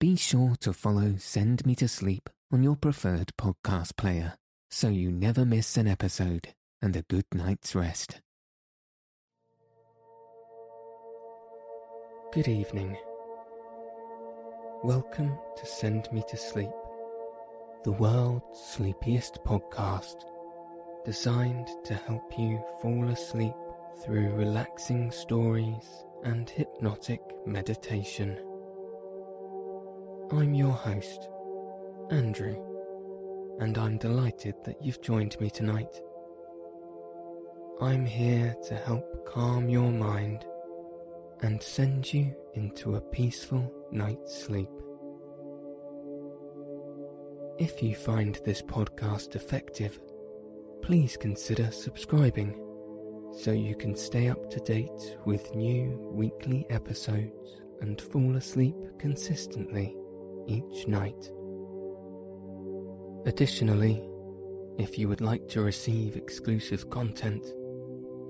be sure to follow Send Me to Sleep on your preferred podcast player so you never miss an episode and a good night's rest. Good evening. Welcome to Send Me to Sleep, the world's sleepiest podcast, designed to help you fall asleep through relaxing stories and hypnotic meditation. I'm your host, Andrew, and I'm delighted that you've joined me tonight. I'm here to help calm your mind and send you into a peaceful night's sleep. If you find this podcast effective, please consider subscribing so you can stay up to date with new weekly episodes and fall asleep consistently each night. Additionally, if you would like to receive exclusive content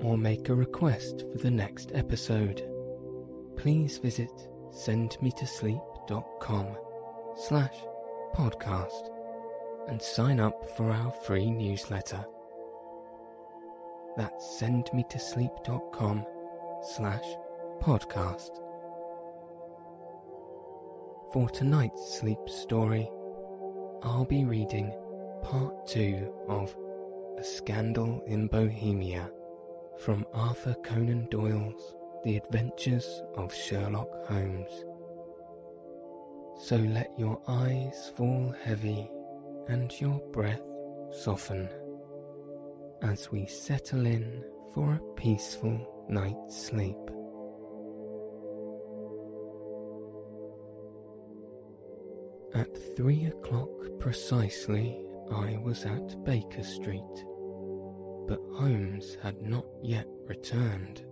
or make a request for the next episode, please visit sendmetosleep.com slash podcast and sign up for our free newsletter. That's sendmetosleep.com slash podcast. For tonight's sleep story, I'll be reading part two of A Scandal in Bohemia from Arthur Conan Doyle's The Adventures of Sherlock Holmes. So let your eyes fall heavy and your breath soften as we settle in for a peaceful night's sleep. Three o'clock precisely, I was at Baker Street, but Holmes had not yet returned.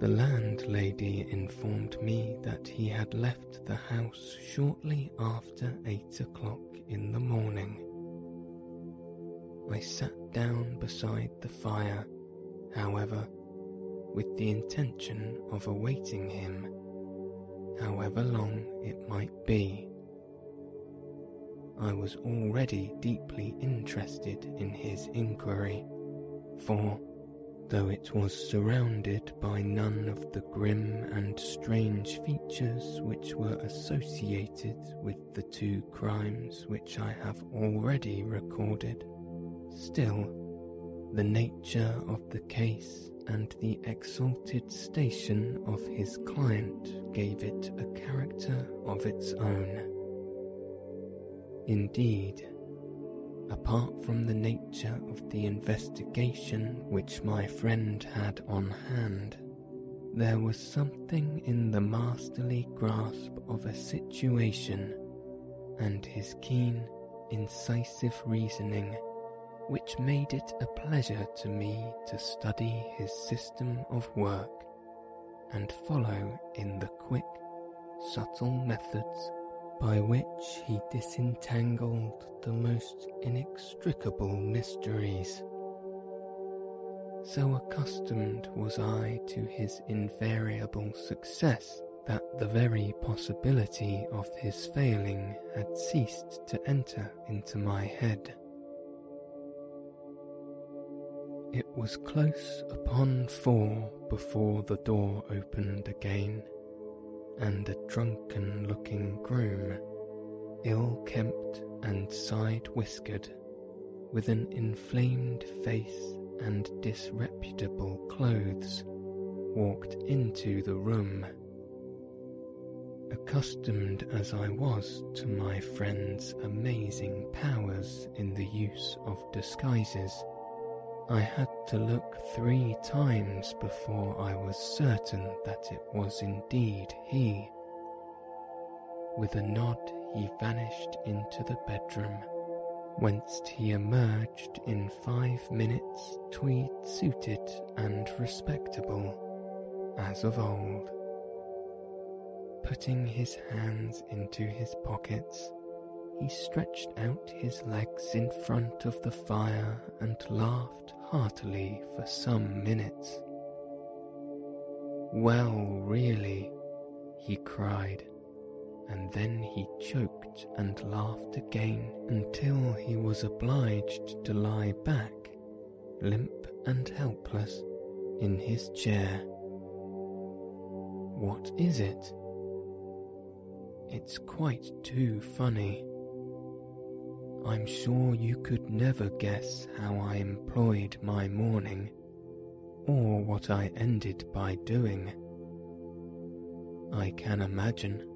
The landlady informed me that he had left the house shortly after eight o'clock in the morning. I sat down beside the fire, however, with the intention of awaiting him however long it might be. I was already deeply interested in his inquiry, for, though it was surrounded by none of the grim and strange features which were associated with the two crimes which I have already recorded, still, the nature of the case and the exalted station of his client gave it a character of its own. Indeed, apart from the nature of the investigation which my friend had on hand, there was something in the masterly grasp of a situation and his keen, incisive reasoning which made it a pleasure to me to study his system of work and follow in the quick, subtle methods by which he disentangled the most inextricable mysteries. So accustomed was I to his invariable success that the very possibility of his failing had ceased to enter into my head. It was close upon four before the door opened again, and a drunken looking groom, ill kempt and side whiskered, with an inflamed face and disreputable clothes, walked into the room. Accustomed as I was to my friend's amazing powers in the use of disguises, I had to look three times before I was certain that it was indeed he. With a nod, he vanished into the bedroom, whence he emerged in five minutes tweed suited and respectable, as of old. Putting his hands into his pockets, he stretched out his legs in front of the fire and laughed heartily for some minutes. Well, really, he cried, and then he choked and laughed again until he was obliged to lie back, limp and helpless, in his chair. What is it? It's quite too funny. I'm sure you could never guess how I employed my morning, or what I ended by doing. I can imagine.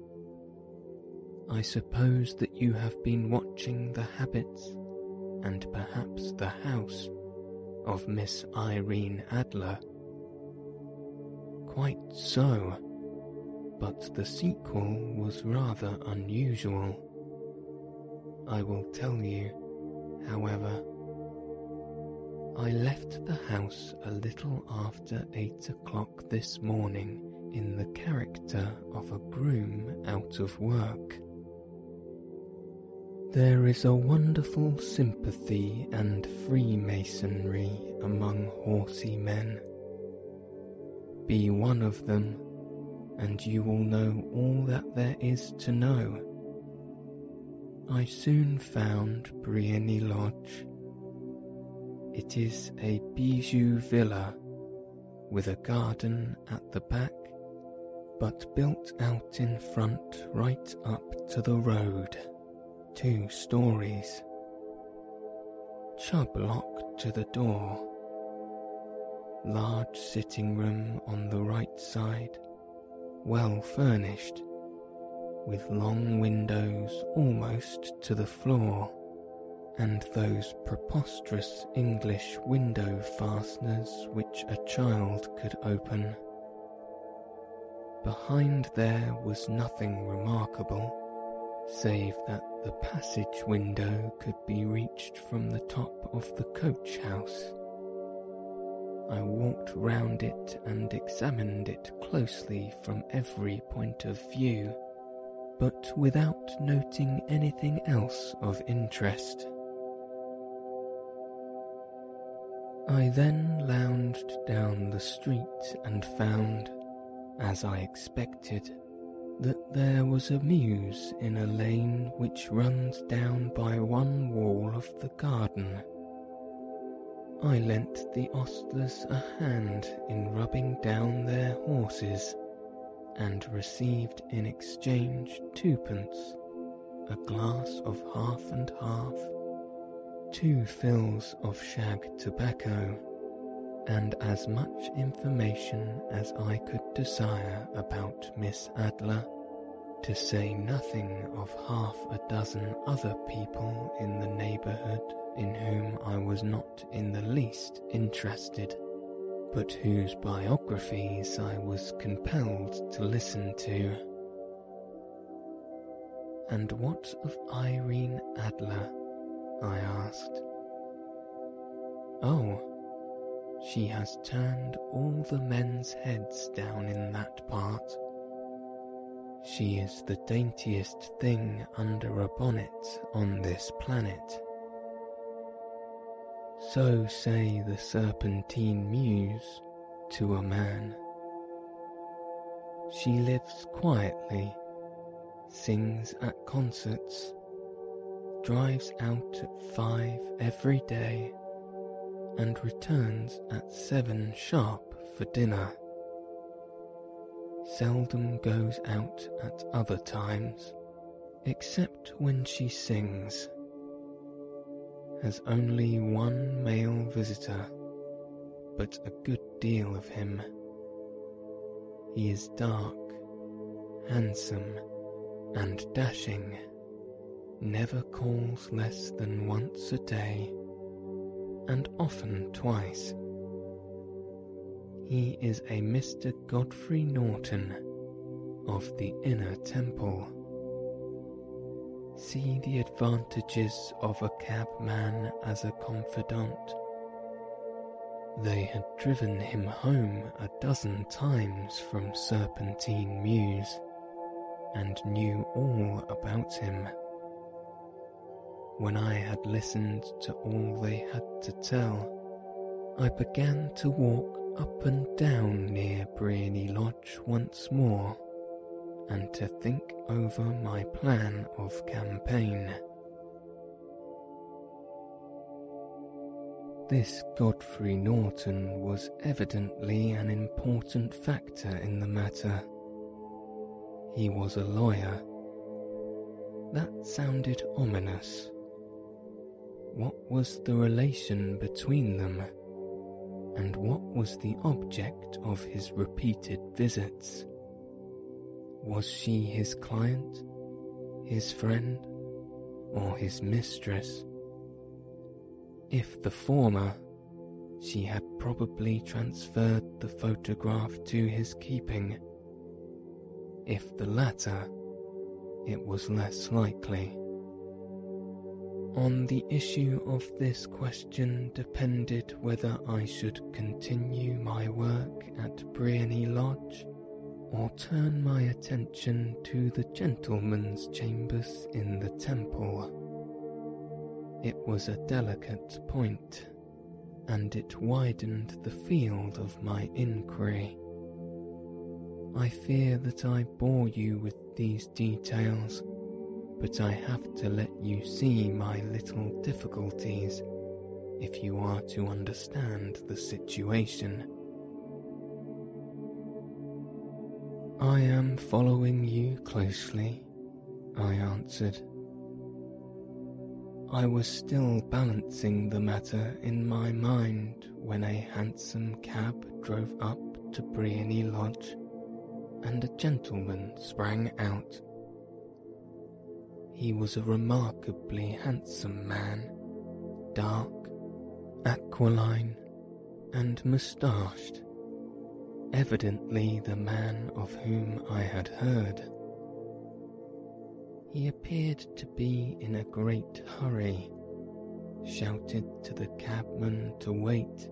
I suppose that you have been watching the habits and perhaps the house of Miss Irene Adler. Quite so, but the sequel was rather unusual. I will tell you, however. I left the house a little after eight o'clock this morning in the character of a groom out of work. There is a wonderful sympathy and freemasonry among horsey men. Be one of them, and you will know all that there is to know. I soon found Briony Lodge. It is a bijou villa with a garden at the back, but built out in front right up to the road, two stories. Chubb lock to the door. Large sitting room on the right side, well furnished with long windows almost to the floor, and those preposterous English window fasteners which a child could open. Behind there was nothing remarkable, save that the passage window could be reached from the top of the coach house. I walked round it and examined it closely from every point of view but without noting anything else of interest. I then lounged down the street and found, as I expected, that there was a mews in a lane which runs down by one wall of the garden. I lent the ostlers a hand in rubbing down their horses and received in exchange twopence, a glass of half and half, two fills of shag tobacco, and as much information as I could desire about Miss Adler, to say nothing of half a dozen other people in the neighbourhood in whom I was not in the least interested but whose biographies I was compelled to listen to. And what of Irene Adler? I asked. Oh, she has turned all the men's heads down in that part. She is the daintiest thing under a bonnet on this planet. So say the Serpentine Mews to a man. She lives quietly, sings at concerts, drives out at five every day, and returns at seven sharp for dinner. Seldom goes out at other times, except when she sings has only one male visitor, but a good deal of him. He is dark, handsome, and dashing, never calls less than once a day, and often twice. He is a Mr. Godfrey Norton of the Inner Temple see the advantages of a cabman as a confidant. They had driven him home a dozen times from Serpentine Mews and knew all about him. When I had listened to all they had to tell, I began to walk up and down near Briony Lodge once more and to think over my plan of campaign. This Godfrey Norton was evidently an important factor in the matter. He was a lawyer. That sounded ominous. What was the relation between them? And what was the object of his repeated visits? Was she his client, his friend, or his mistress? If the former, she had probably transferred the photograph to his keeping. If the latter, it was less likely. On the issue of this question depended whether I should continue my work at Briony Lodge or turn my attention to the gentlemen's chambers in the temple. It was a delicate point, and it widened the field of my inquiry. I fear that I bore you with these details, but I have to let you see my little difficulties if you are to understand the situation. I am following you closely, I answered. I was still balancing the matter in my mind when a hansom cab drove up to Briony Lodge and a gentleman sprang out. He was a remarkably handsome man, dark, aquiline, and moustached evidently the man of whom I had heard. He appeared to be in a great hurry, shouted to the cabman to wait,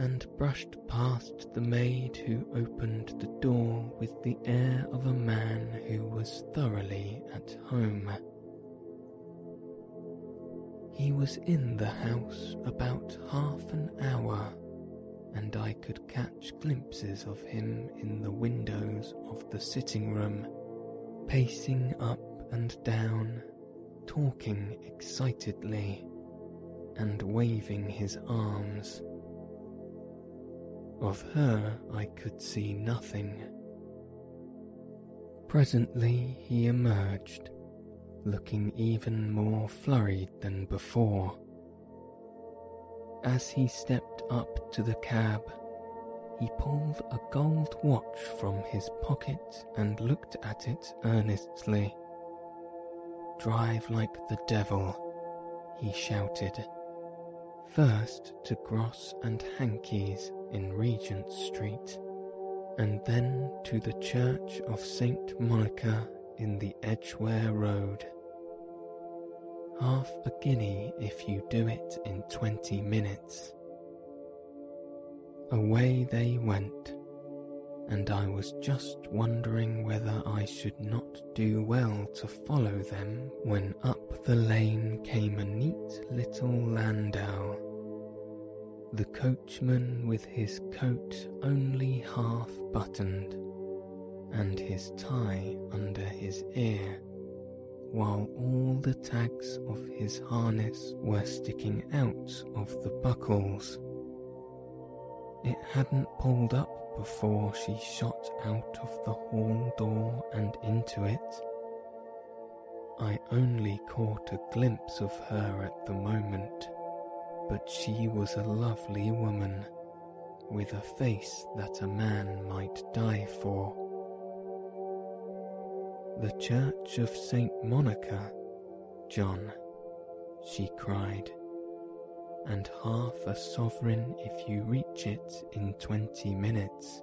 and brushed past the maid who opened the door with the air of a man who was thoroughly at home. He was in the house about half an hour and I could catch glimpses of him in the windows of the sitting room, pacing up and down, talking excitedly, and waving his arms. Of her I could see nothing. Presently he emerged, looking even more flurried than before. As he stepped up to the cab, he pulled a gold watch from his pocket and looked at it earnestly. Drive like the devil, he shouted. First to Gross and Hankey's in Regent Street, and then to the Church of St. Monica in the Edgware Road half a guinea if you do it in twenty minutes. Away they went, and I was just wondering whether I should not do well to follow them when up the lane came a neat little landau. The coachman with his coat only half buttoned, and his tie under his ear while all the tags of his harness were sticking out of the buckles. It hadn't pulled up before she shot out of the hall door and into it. I only caught a glimpse of her at the moment, but she was a lovely woman, with a face that a man might die for. The Church of St. Monica, John, she cried, and half a sovereign if you reach it in twenty minutes.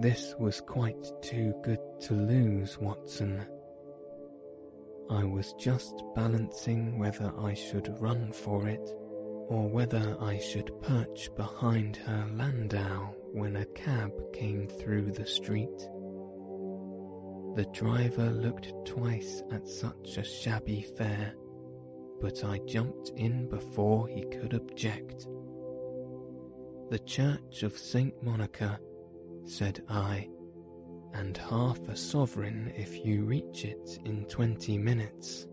This was quite too good to lose, Watson. I was just balancing whether I should run for it or whether I should perch behind her landau when a cab came through the street. The driver looked twice at such a shabby fare, but I jumped in before he could object. The Church of St. Monica, said I, and half a sovereign if you reach it in 20 minutes.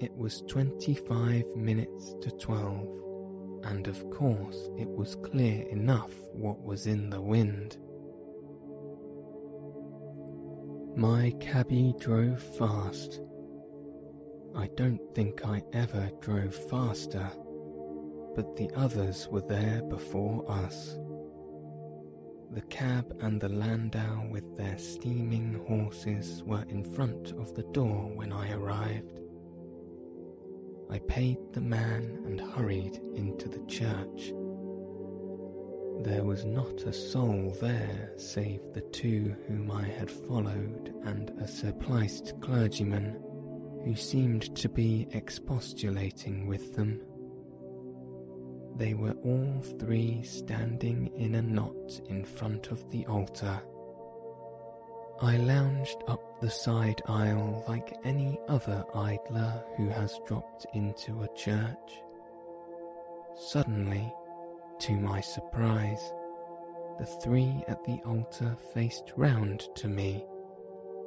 It was 25 minutes to 12, and of course it was clear enough what was in the wind. My cabby drove fast. I don't think I ever drove faster, but the others were there before us. The cab and the landau with their steaming horses were in front of the door when I arrived. I paid the man and hurried into the church. There was not a soul there save the two whom I had followed and a surpliced clergyman who seemed to be expostulating with them. They were all three standing in a knot in front of the altar I lounged up the side aisle like any other idler who has dropped into a church. Suddenly, to my surprise, the three at the altar faced round to me,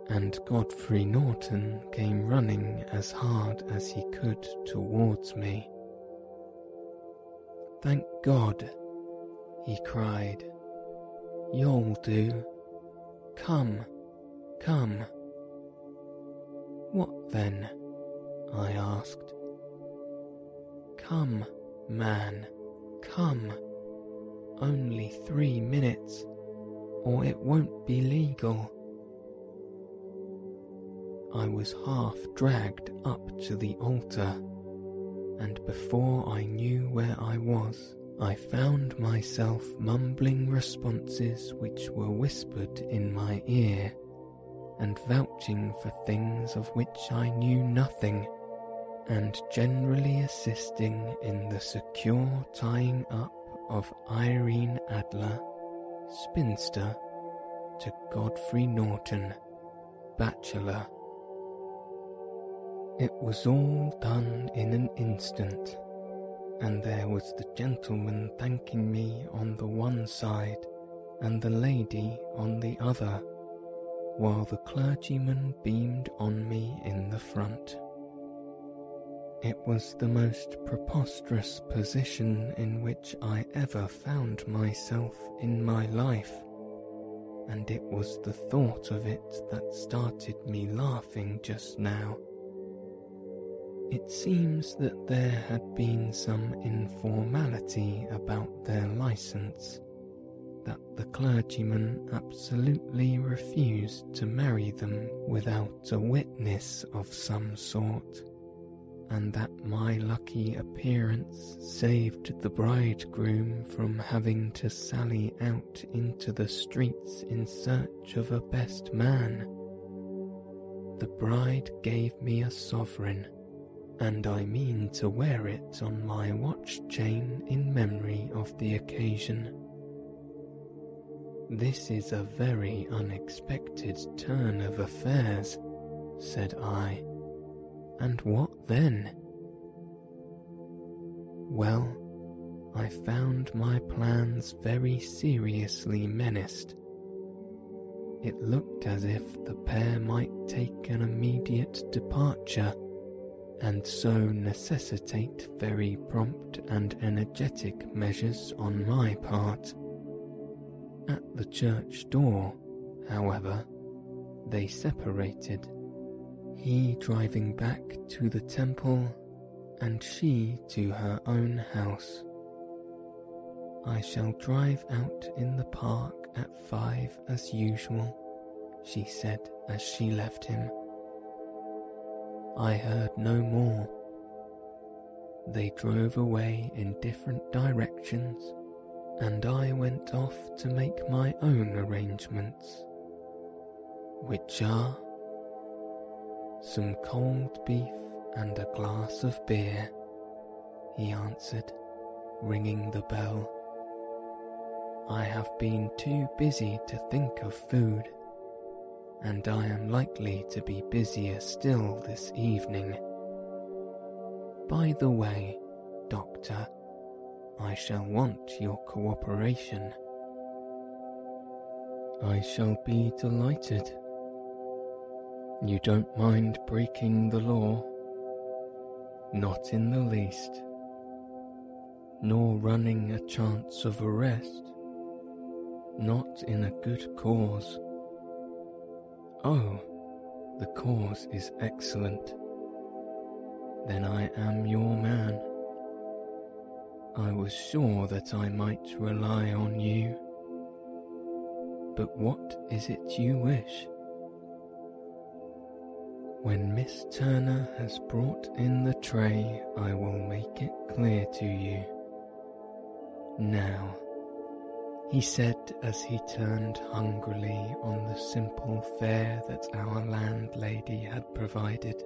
and Godfrey Norton came running as hard as he could towards me. Thank God, he cried. You'll do. Come. Come. What then? I asked. Come, man, come. Only three minutes, or it won't be legal. I was half dragged up to the altar, and before I knew where I was, I found myself mumbling responses which were whispered in my ear and vouching for things of which I knew nothing, and generally assisting in the secure tying up of Irene Adler, spinster, to Godfrey Norton, bachelor. It was all done in an instant, and there was the gentleman thanking me on the one side and the lady on the other while the clergyman beamed on me in the front. It was the most preposterous position in which I ever found myself in my life, and it was the thought of it that started me laughing just now. It seems that there had been some informality about their license that the clergyman absolutely refused to marry them without a witness of some sort, and that my lucky appearance saved the bridegroom from having to sally out into the streets in search of a best man. The bride gave me a sovereign, and I mean to wear it on my watch chain in memory of the occasion. This is a very unexpected turn of affairs, said I. And what then? Well, I found my plans very seriously menaced. It looked as if the pair might take an immediate departure and so necessitate very prompt and energetic measures on my part. At the church door, however, they separated, he driving back to the temple and she to her own house. I shall drive out in the park at five as usual, she said as she left him. I heard no more. They drove away in different directions and I went off to make my own arrangements, which are some cold beef and a glass of beer, he answered, ringing the bell. I have been too busy to think of food, and I am likely to be busier still this evening. By the way, Doctor, I shall want your cooperation. I shall be delighted. You don't mind breaking the law? Not in the least. Nor running a chance of arrest? Not in a good cause. Oh, the cause is excellent. Then I am your man. I was sure that I might rely on you. But what is it you wish? When Miss Turner has brought in the tray, I will make it clear to you. Now, he said as he turned hungrily on the simple fare that our landlady had provided.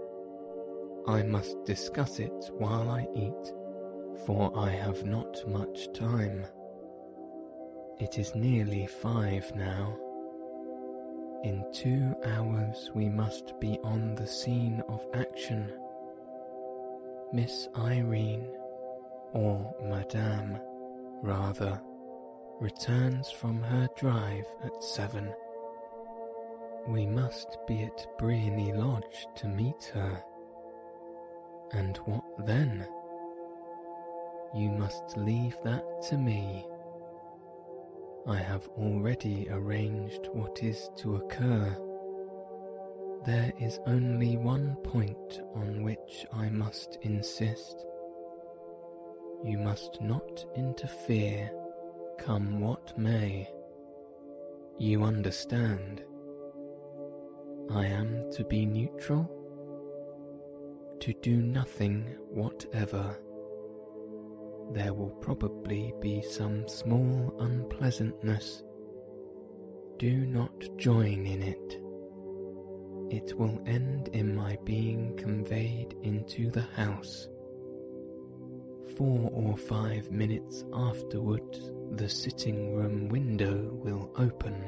I must discuss it while I eat, for I have not much time. It is nearly five now. In two hours we must be on the scene of action. Miss Irene, or Madame, rather, returns from her drive at seven. We must be at Briony Lodge to meet her. And what then? You must leave that to me. I have already arranged what is to occur. There is only one point on which I must insist. You must not interfere, come what may. You understand. I am to be neutral? To do nothing whatever there will probably be some small unpleasantness. Do not join in it. It will end in my being conveyed into the house. Four or five minutes afterwards, the sitting room window will open.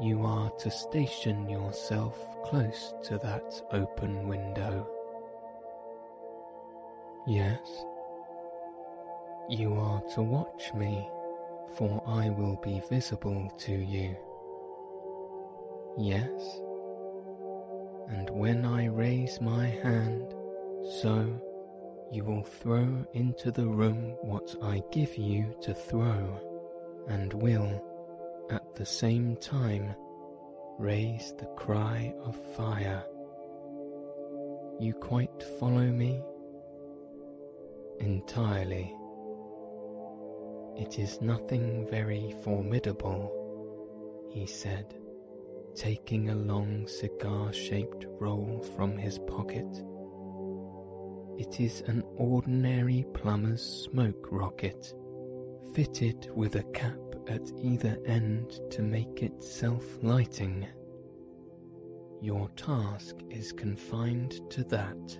You are to station yourself close to that open window. Yes, you are to watch me, for I will be visible to you. Yes, and when I raise my hand, so you will throw into the room what I give you to throw, and will, at the same time, raise the cry of fire. You quite follow me? Entirely. It is nothing very formidable, he said, taking a long cigar shaped roll from his pocket. It is an ordinary plumber's smoke rocket, fitted with a cap at either end to make it self lighting. Your task is confined to that.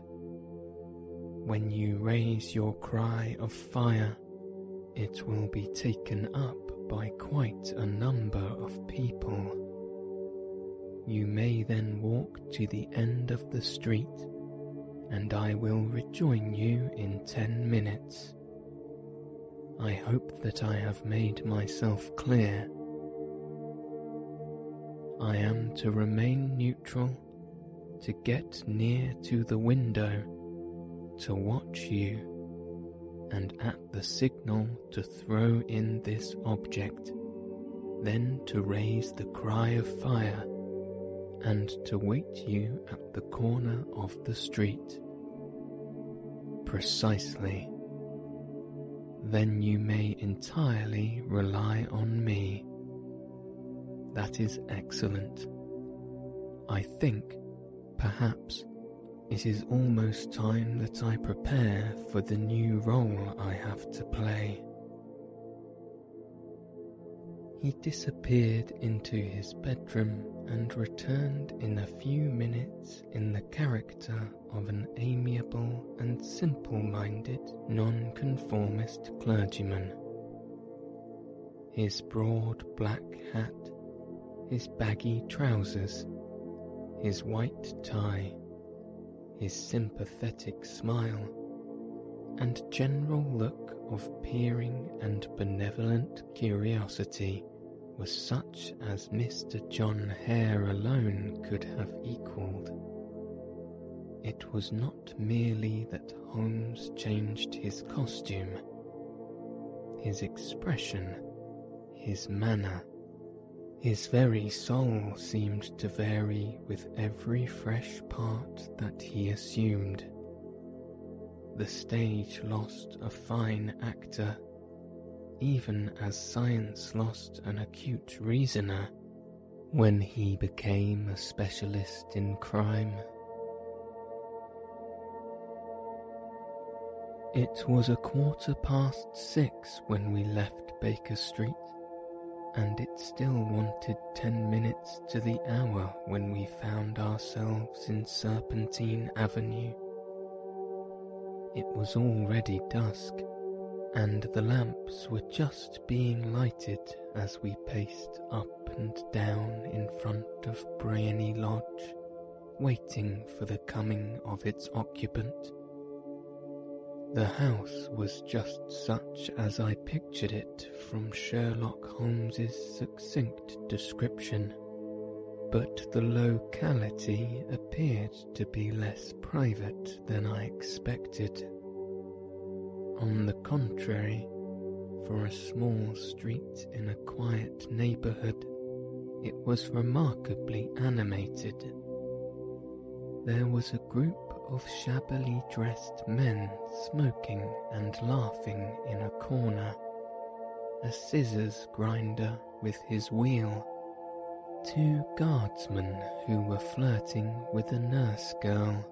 When you raise your cry of fire, it will be taken up by quite a number of people. You may then walk to the end of the street, and I will rejoin you in ten minutes. I hope that I have made myself clear. I am to remain neutral, to get near to the window, to watch you and at the signal to throw in this object, then to raise the cry of fire, and to wait you at the corner of the street. Precisely. Then you may entirely rely on me. That is excellent. I think, perhaps, it is almost time that I prepare for the new role I have to play. He disappeared into his bedroom and returned in a few minutes in the character of an amiable and simple minded nonconformist clergyman. His broad black hat, his baggy trousers, his white tie his sympathetic smile, and general look of peering and benevolent curiosity was such as Mr. John Hare alone could have equalled. It was not merely that Holmes changed his costume, his expression, his manner, his very soul seemed to vary with every fresh part that he assumed. The stage lost a fine actor, even as science lost an acute reasoner when he became a specialist in crime. It was a quarter past six when we left Baker Street and it still wanted ten minutes to the hour when we found ourselves in Serpentine Avenue. It was already dusk, and the lamps were just being lighted as we paced up and down in front of Briony Lodge, waiting for the coming of its occupant. The house was just such as I pictured it from Sherlock Holmes's succinct description, but the locality appeared to be less private than I expected. On the contrary, for a small street in a quiet neighbourhood, it was remarkably animated. There was a group of shabbily dressed men smoking and laughing in a corner, a scissors grinder with his wheel, two guardsmen who were flirting with a nurse girl,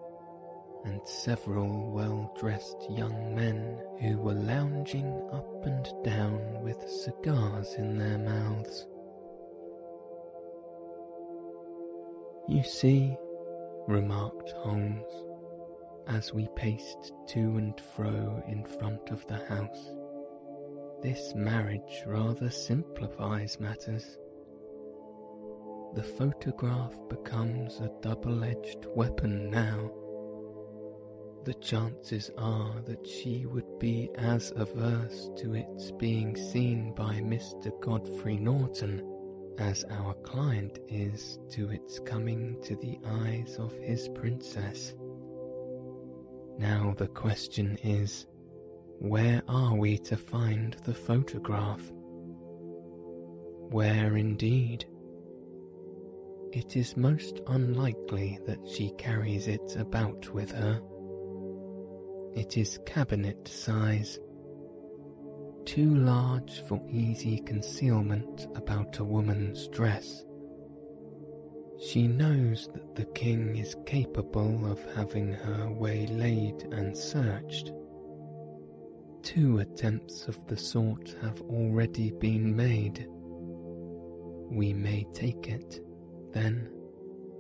and several well dressed young men who were lounging up and down with cigars in their mouths. You see, remarked Holmes, as we paced to and fro in front of the house. This marriage rather simplifies matters. The photograph becomes a double edged weapon now. The chances are that she would be as averse to its being seen by Mr. Godfrey Norton as our client is to its coming to the eyes of his princess. Now the question is, where are we to find the photograph? Where indeed? It is most unlikely that she carries it about with her. It is cabinet size, too large for easy concealment about a woman's dress. She knows that the king is capable of having her waylaid and searched. Two attempts of the sort have already been made. We may take it, then,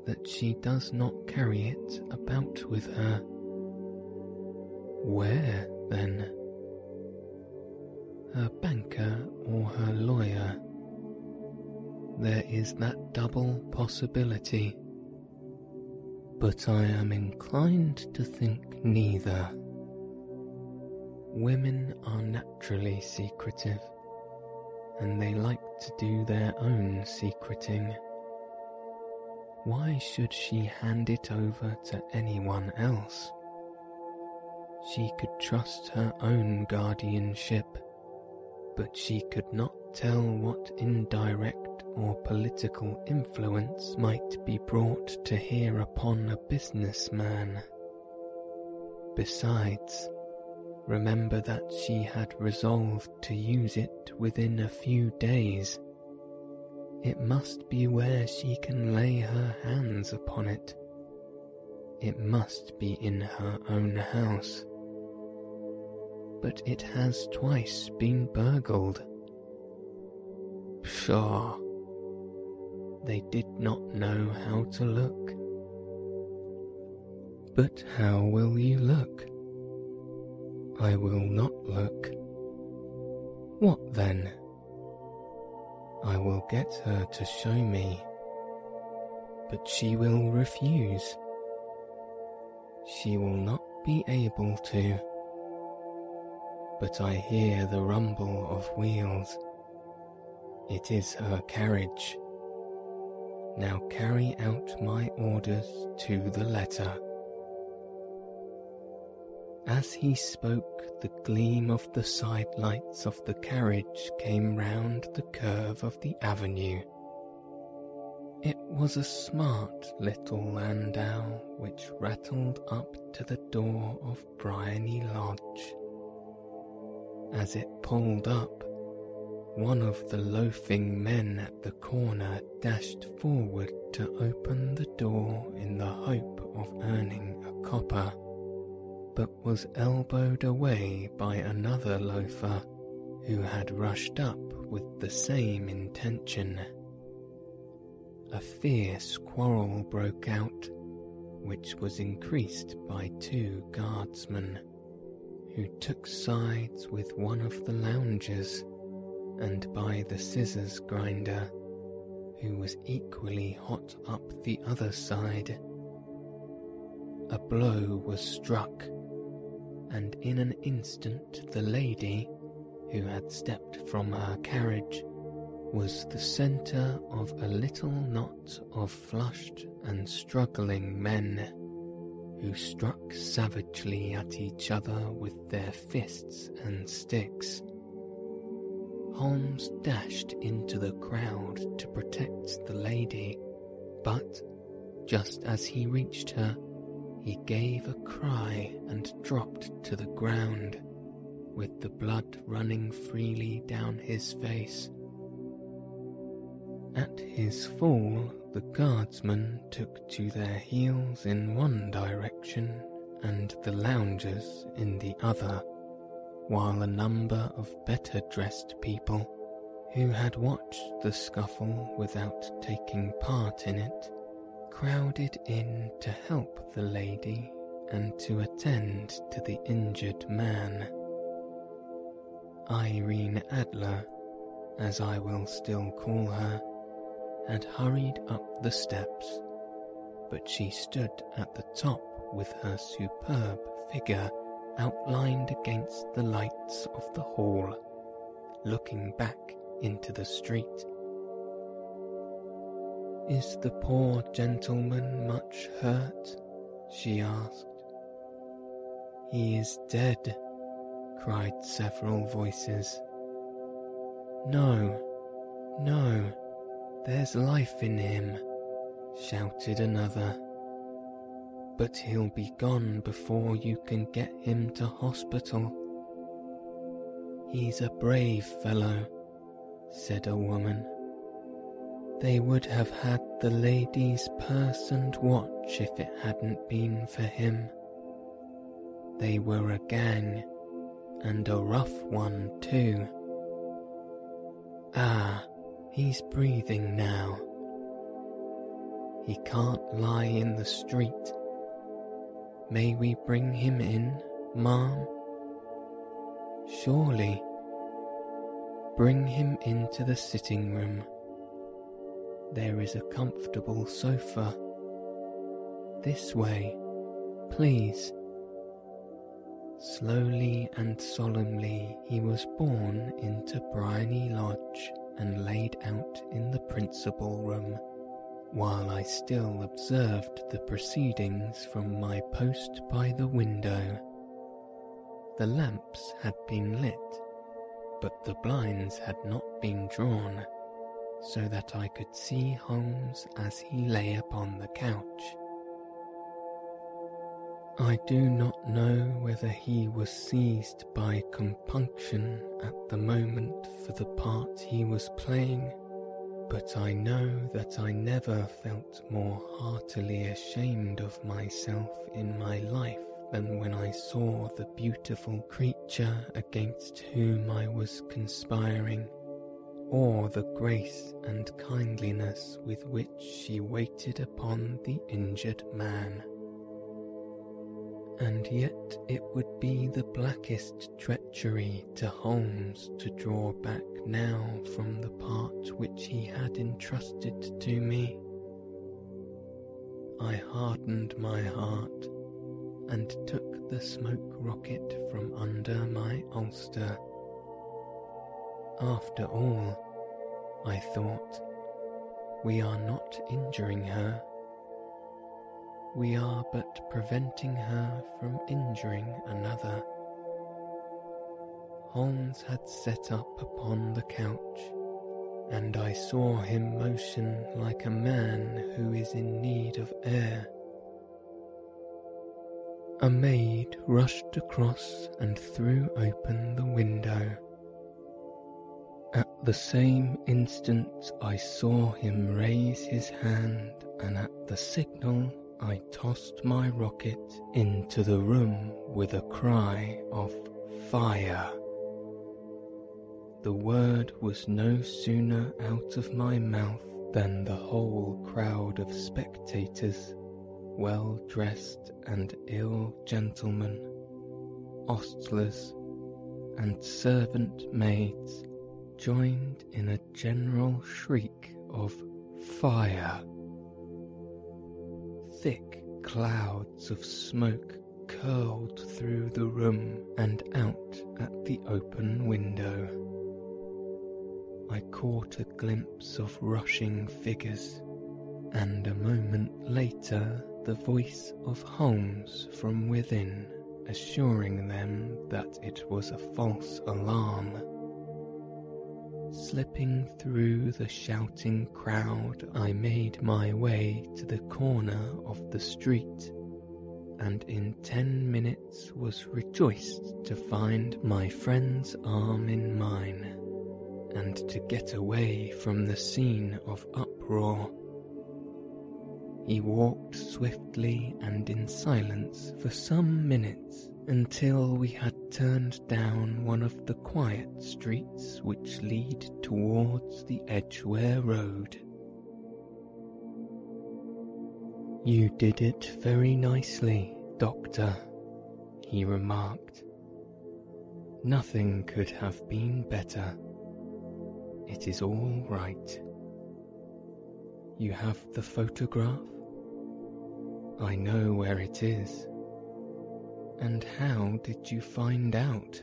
that she does not carry it about with her. Where, then? Her banker or her lawyer there is that double possibility. But I am inclined to think neither. Women are naturally secretive, and they like to do their own secreting. Why should she hand it over to anyone else? She could trust her own guardianship, but she could not tell what indirect or political influence might be brought to hear upon a businessman. Besides, remember that she had resolved to use it within a few days. It must be where she can lay her hands upon it. It must be in her own house. But it has twice been burgled. Pshaw! they did not know how to look. But how will you look? I will not look. What then? I will get her to show me, but she will refuse. She will not be able to. But I hear the rumble of wheels It is her carriage. Now carry out my orders to the letter. As he spoke, the gleam of the side lights of the carriage came round the curve of the avenue. It was a smart little landau which rattled up to the door of Briony Lodge. As it pulled up, one of the loafing men at the corner dashed forward to open the door in the hope of earning a copper but was elbowed away by another loafer who had rushed up with the same intention. A fierce quarrel broke out, which was increased by two guardsmen, who took sides with one of the loungers and by the scissors grinder, who was equally hot up the other side. A blow was struck and in an instant the lady, who had stepped from her carriage, was the centre of a little knot of flushed and struggling men, who struck savagely at each other with their fists and sticks. Holmes dashed into the crowd to protect the lady, but just as he reached her, he gave a cry and dropped to the ground, with the blood running freely down his face. At his fall, the guardsmen took to their heels in one direction and the loungers in the other, while a number of better dressed people, who had watched the scuffle without taking part in it, crowded in to help the lady and to attend to the injured man. Irene Adler, as I will still call her, had hurried up the steps, but she stood at the top with her superb figure outlined against the lights of the hall, looking back into the street is the poor gentleman much hurt? she asked. He is dead, cried several voices. No, no, there's life in him, shouted another. But he'll be gone before you can get him to hospital. He's a brave fellow, said a woman. They would have had the lady's purse and watch if it hadn't been for him. They were a gang, and a rough one too. Ah, he's breathing now. He can't lie in the street. May we bring him in, ma'am? Surely. Bring him into the sitting room there is a comfortable sofa. This way, please. Slowly and solemnly he was borne into Briony Lodge and laid out in the principal room, while I still observed the proceedings from my post by the window. The lamps had been lit, but the blinds had not been drawn so that I could see Holmes as he lay upon the couch. I do not know whether he was seized by compunction at the moment for the part he was playing, but I know that I never felt more heartily ashamed of myself in my life than when I saw the beautiful creature against whom I was conspiring or the grace and kindliness with which she waited upon the injured man. And yet it would be the blackest treachery to Holmes to draw back now from the part which he had entrusted to me. I hardened my heart and took the smoke rocket from under my ulster after all, I thought. We are not injuring her. We are but preventing her from injuring another. Holmes had set up upon the couch, and I saw him motion like a man who is in need of air. A maid rushed across and threw open the window. At the same instant, I saw him raise his hand, and at the signal, I tossed my rocket into the room with a cry of fire. The word was no sooner out of my mouth than the whole crowd of spectators well dressed and ill gentlemen, ostlers, and servant maids joined in a general shriek of fire. Thick clouds of smoke curled through the room and out at the open window. I caught a glimpse of rushing figures, and a moment later the voice of Holmes from within, assuring them that it was a false alarm. Slipping through the shouting crowd, I made my way to the corner of the street, and in ten minutes was rejoiced to find my friend's arm in mine, and to get away from the scene of uproar. He walked swiftly and in silence for some minutes until we had turned down one of the quiet streets which lead towards the Edgware Road. You did it very nicely, Doctor, he remarked. Nothing could have been better. It is all right. You have the photograph? I know where it is. And how did you find out?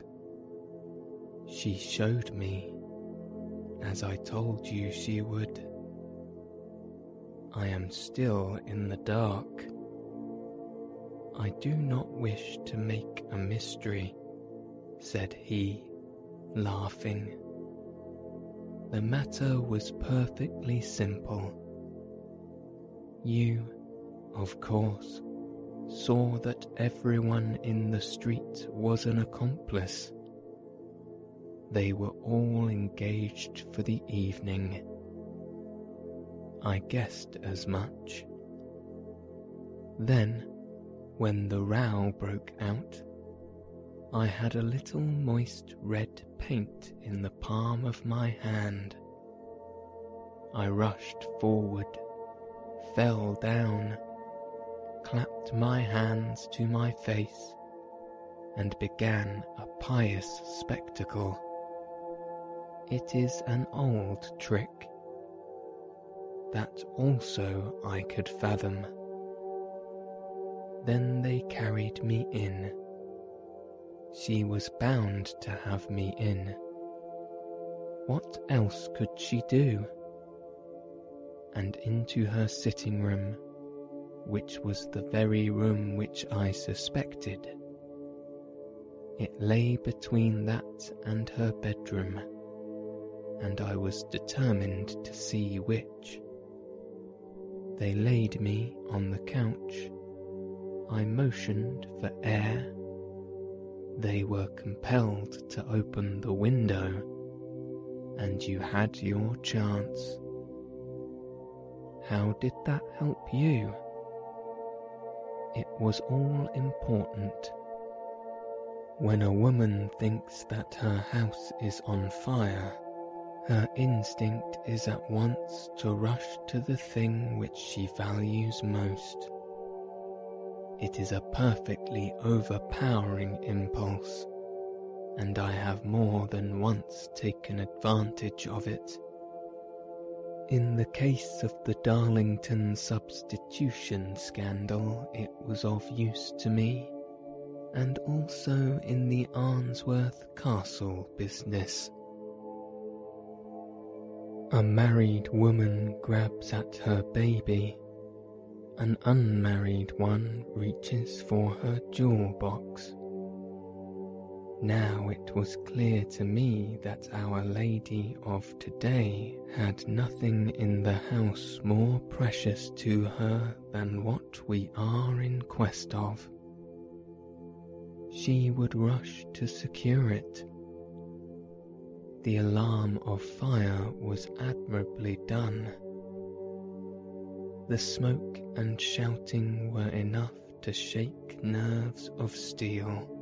She showed me, as I told you she would. I am still in the dark. I do not wish to make a mystery, said he, laughing. The matter was perfectly simple. You, of course, saw that everyone in the street was an accomplice. They were all engaged for the evening. I guessed as much. Then, when the row broke out, I had a little moist red paint in the palm of my hand. I rushed forward fell down, clapped my hands to my face, and began a pious spectacle. It is an old trick. That also I could fathom. Then they carried me in. She was bound to have me in. What else could she do? and into her sitting room, which was the very room which I suspected. It lay between that and her bedroom, and I was determined to see which. They laid me on the couch. I motioned for air. They were compelled to open the window, and you had your chance. How did that help you? It was all important. When a woman thinks that her house is on fire, her instinct is at once to rush to the thing which she values most. It is a perfectly overpowering impulse, and I have more than once taken advantage of it. In the case of the Darlington substitution scandal, it was of use to me, and also in the Arnsworth Castle business. A married woman grabs at her baby. An unmarried one reaches for her jewel box. Now it was clear to me that Our Lady of today had nothing in the house more precious to her than what we are in quest of. She would rush to secure it. The alarm of fire was admirably done. The smoke and shouting were enough to shake nerves of steel.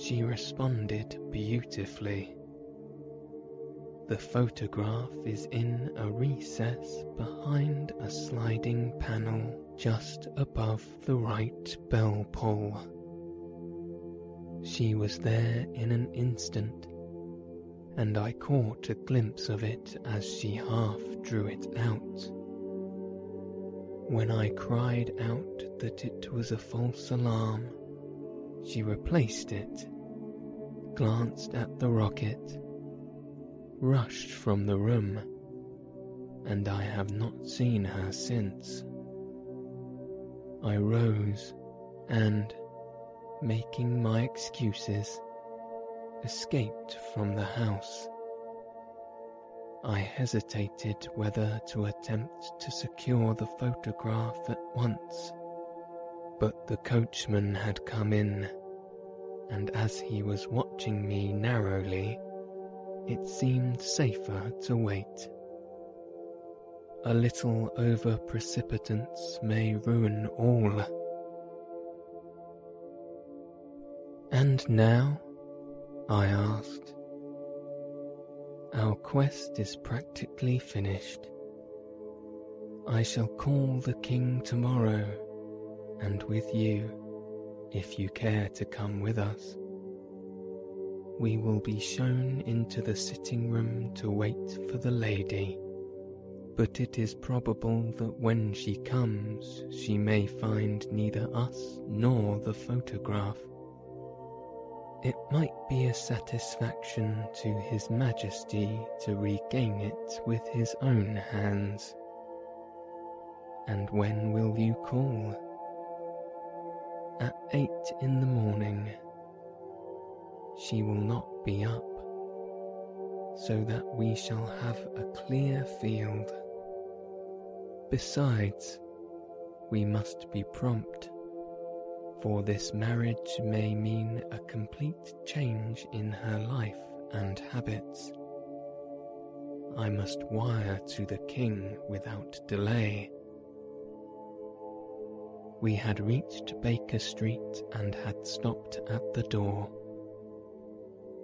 She responded beautifully. The photograph is in a recess behind a sliding panel just above the right bell pull. She was there in an instant, and I caught a glimpse of it as she half drew it out. When I cried out that it was a false alarm, she replaced it, glanced at the rocket, rushed from the room, and I have not seen her since. I rose and, making my excuses, escaped from the house. I hesitated whether to attempt to secure the photograph at once but the coachman had come in, and as he was watching me narrowly, it seemed safer to wait. A little over precipitance may ruin all. And now? I asked. Our quest is practically finished. I shall call the king tomorrow and with you, if you care to come with us. We will be shown into the sitting room to wait for the lady, but it is probable that when she comes, she may find neither us nor the photograph. It might be a satisfaction to His Majesty to regain it with his own hands. And when will you call? At eight in the morning. She will not be up, so that we shall have a clear field. Besides, we must be prompt, for this marriage may mean a complete change in her life and habits. I must wire to the king without delay we had reached Baker Street and had stopped at the door.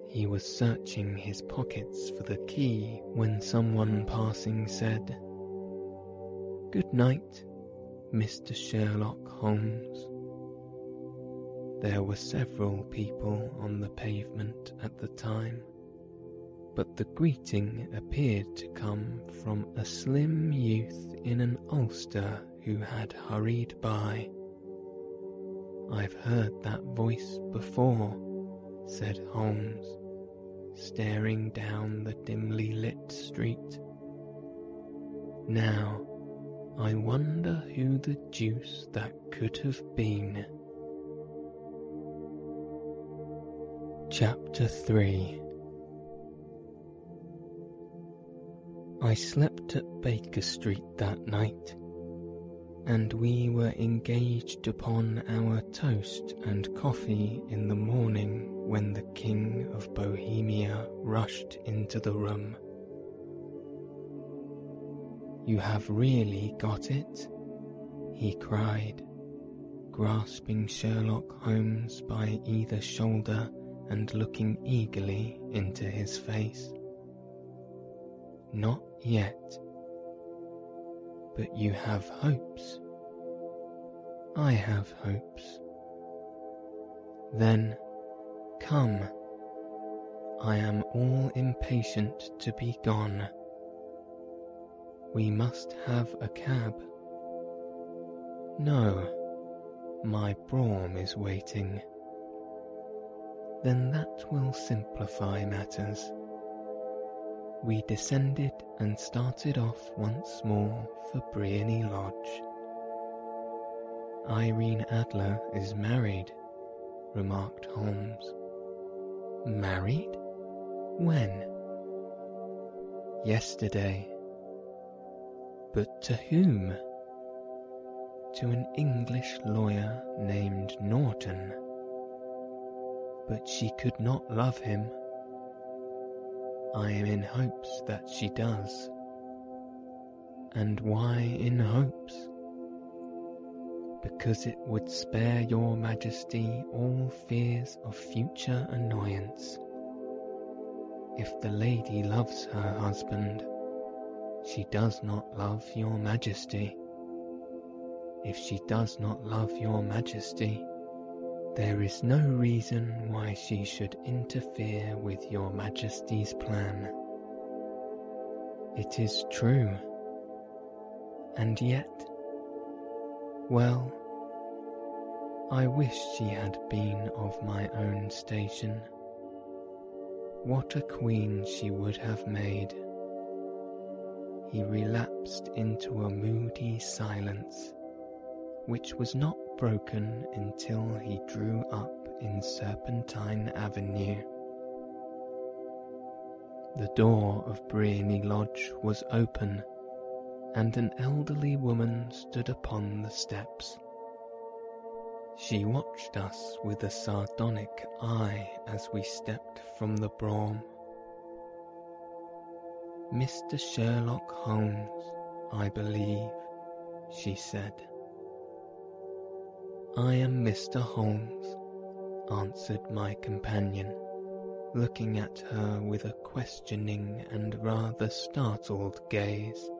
He was searching his pockets for the key when someone passing said, Good night, Mr. Sherlock Holmes. There were several people on the pavement at the time, but the greeting appeared to come from a slim youth in an ulster who had hurried by. I've heard that voice before, said Holmes, staring down the dimly lit street. Now, I wonder who the deuce that could have been. Chapter 3 I slept at Baker Street that night and we were engaged upon our toast and coffee in the morning when the King of Bohemia rushed into the room. You have really got it? he cried, grasping Sherlock Holmes by either shoulder and looking eagerly into his face. Not yet, but you have hopes. I have hopes. Then, come. I am all impatient to be gone. We must have a cab. No, my brougham is waiting. Then that will simplify matters. We descended and started off once more for Briony Lodge. Irene Adler is married, remarked Holmes. Married? When? Yesterday. But to whom? To an English lawyer named Norton. But she could not love him. I am in hopes that she does. And why in hopes? because it would spare your majesty all fears of future annoyance. If the lady loves her husband, she does not love your majesty. If she does not love your majesty, there is no reason why she should interfere with your majesty's plan. It is true. And yet, well, I wish she had been of my own station. What a queen she would have made. He relapsed into a moody silence, which was not broken until he drew up in Serpentine Avenue. The door of Briony Lodge was open and an elderly woman stood upon the steps. She watched us with a sardonic eye as we stepped from the brougham. Mr. Sherlock Holmes, I believe, she said. I am Mr. Holmes, answered my companion, looking at her with a questioning and rather startled gaze.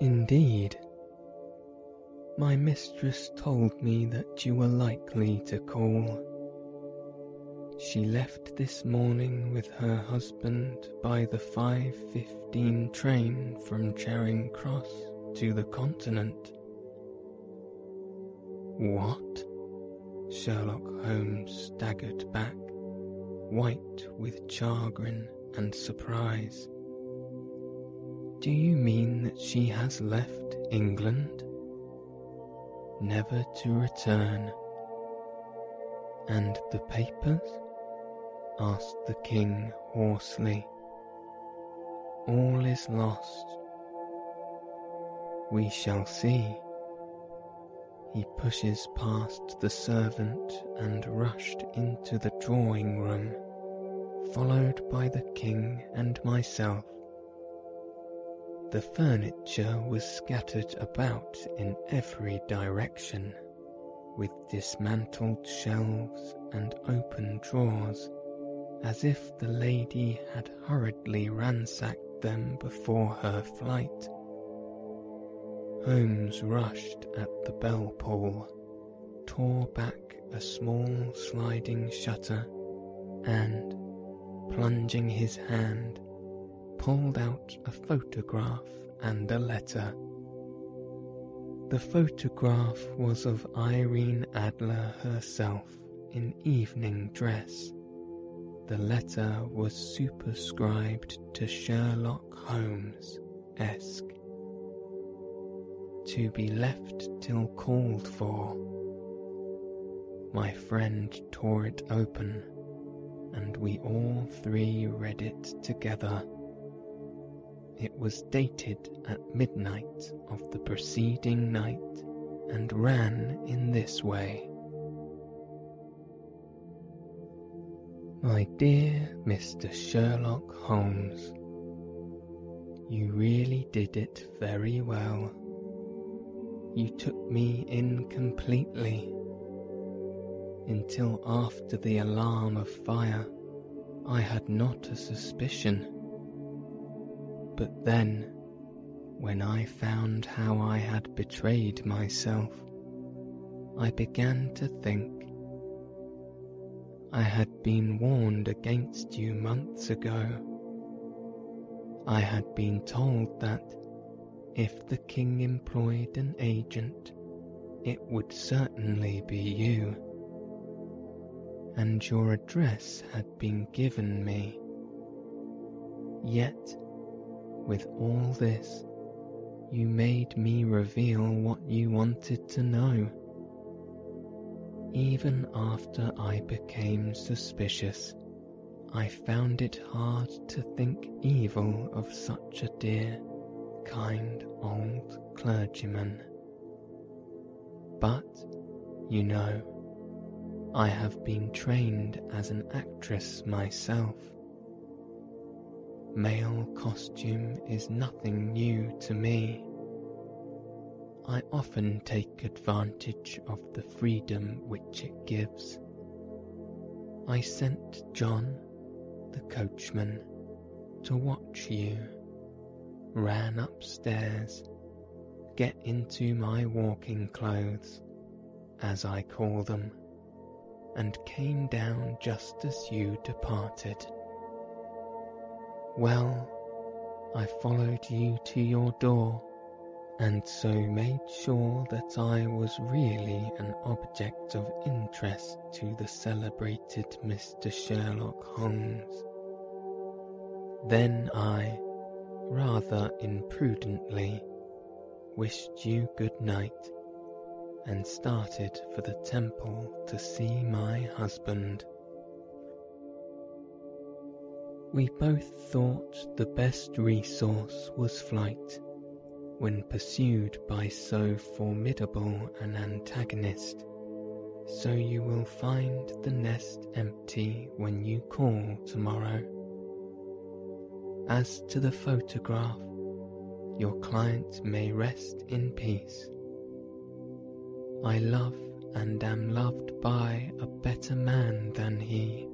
Indeed. My mistress told me that you were likely to call. She left this morning with her husband by the 5.15 train from Charing Cross to the continent. What? Sherlock Holmes staggered back, white with chagrin and surprise. Do you mean that she has left England? Never to return. And the papers? asked the king hoarsely. All is lost. We shall see. He pushes past the servant and rushed into the drawing room, followed by the king and myself. The furniture was scattered about in every direction, with dismantled shelves and open drawers, as if the lady had hurriedly ransacked them before her flight. Holmes rushed at the bell pull, tore back a small sliding shutter, and, plunging his hand pulled out a photograph and a letter. The photograph was of Irene Adler herself in evening dress. The letter was superscribed to Sherlock Holmes, esque. To be left till called for. My friend tore it open, and we all three read it together. It was dated at midnight of the preceding night and ran in this way. My dear Mr. Sherlock Holmes, you really did it very well. You took me in completely. Until after the alarm of fire, I had not a suspicion but then, when I found how I had betrayed myself, I began to think. I had been warned against you months ago. I had been told that if the king employed an agent, it would certainly be you. And your address had been given me Yet, with all this, you made me reveal what you wanted to know. Even after I became suspicious, I found it hard to think evil of such a dear, kind old clergyman. But, you know, I have been trained as an actress myself. Male costume is nothing new to me. I often take advantage of the freedom which it gives. I sent John, the coachman, to watch you, ran upstairs, get into my walking clothes, as I call them, and came down just as you departed. Well, I followed you to your door, and so made sure that I was really an object of interest to the celebrated Mr. Sherlock Holmes. Then I, rather imprudently, wished you good night and started for the temple to see my husband. We both thought the best resource was flight when pursued by so formidable an antagonist, so you will find the nest empty when you call tomorrow. As to the photograph, your client may rest in peace. I love and am loved by a better man than he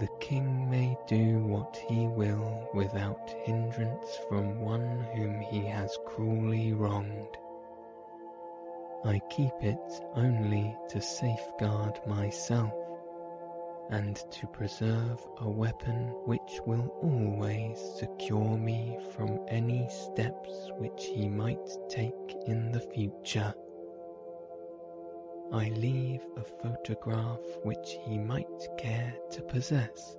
the king may do what he will without hindrance from one whom he has cruelly wronged. I keep it only to safeguard myself and to preserve a weapon which will always secure me from any steps which he might take in the future. I leave a photograph which he might care to possess,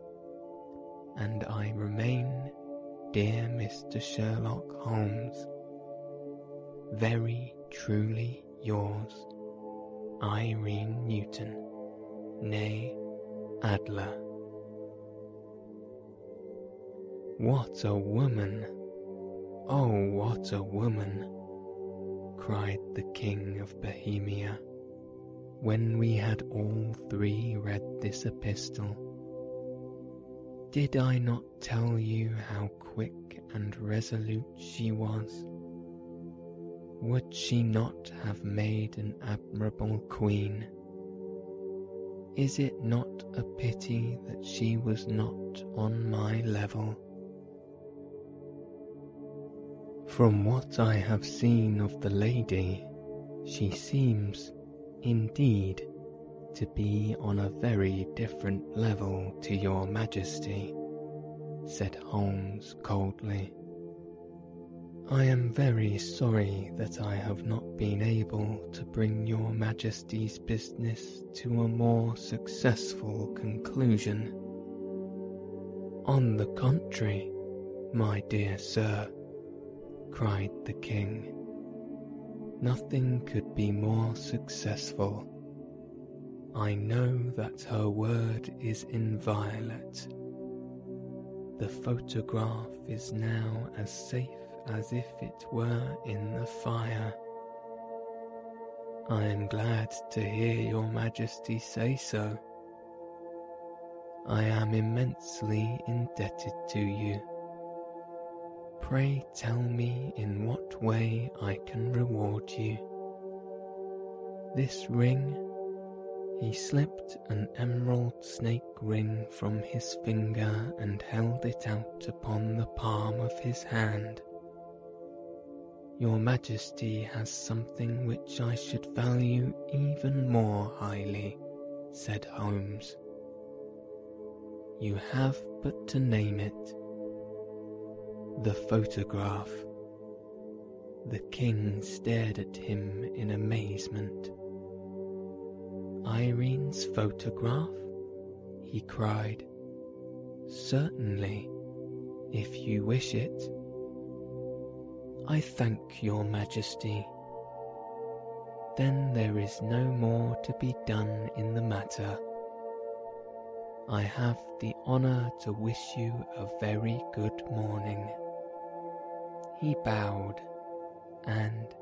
and I remain, dear Mr. Sherlock Holmes, very truly yours, Irene Norton, née Adler. What a woman! Oh, what a woman! cried the King of Bohemia when we had all three read this epistle. Did I not tell you how quick and resolute she was? Would she not have made an admirable queen? Is it not a pity that she was not on my level? From what I have seen of the lady, she seems indeed to be on a very different level to your majesty, said Holmes coldly. I am very sorry that I have not been able to bring your majesty's business to a more successful conclusion. On the contrary, my dear sir, cried the king, Nothing could be more successful. I know that her word is inviolate. The photograph is now as safe as if it were in the fire. I am glad to hear your majesty say so. I am immensely indebted to you. Pray tell me in what way I can reward you. This ring, he slipped an emerald snake ring from his finger and held it out upon the palm of his hand. Your Majesty has something which I should value even more highly, said Holmes. You have but to name it the photograph. The king stared at him in amazement. Irene's photograph? he cried. Certainly, if you wish it. I thank your majesty. Then there is no more to be done in the matter. I have the honour to wish you a very good morning. He bowed, and,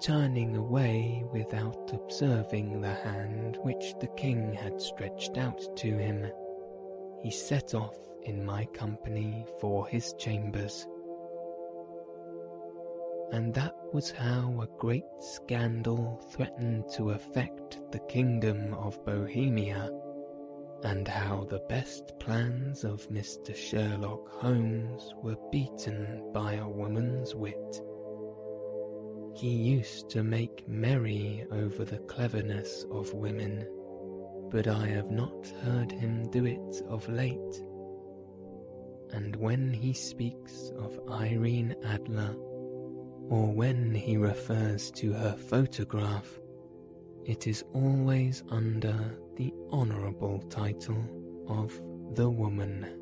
turning away without observing the hand which the king had stretched out to him, he set off in my company for his chambers. And that was how a great scandal threatened to affect the kingdom of Bohemia, and how the best plans of Mr. Sherlock Holmes were beaten by a woman's wit. He used to make merry over the cleverness of women, but I have not heard him do it of late. And when he speaks of Irene Adler, or when he refers to her photograph, it is always under the honourable title of the woman.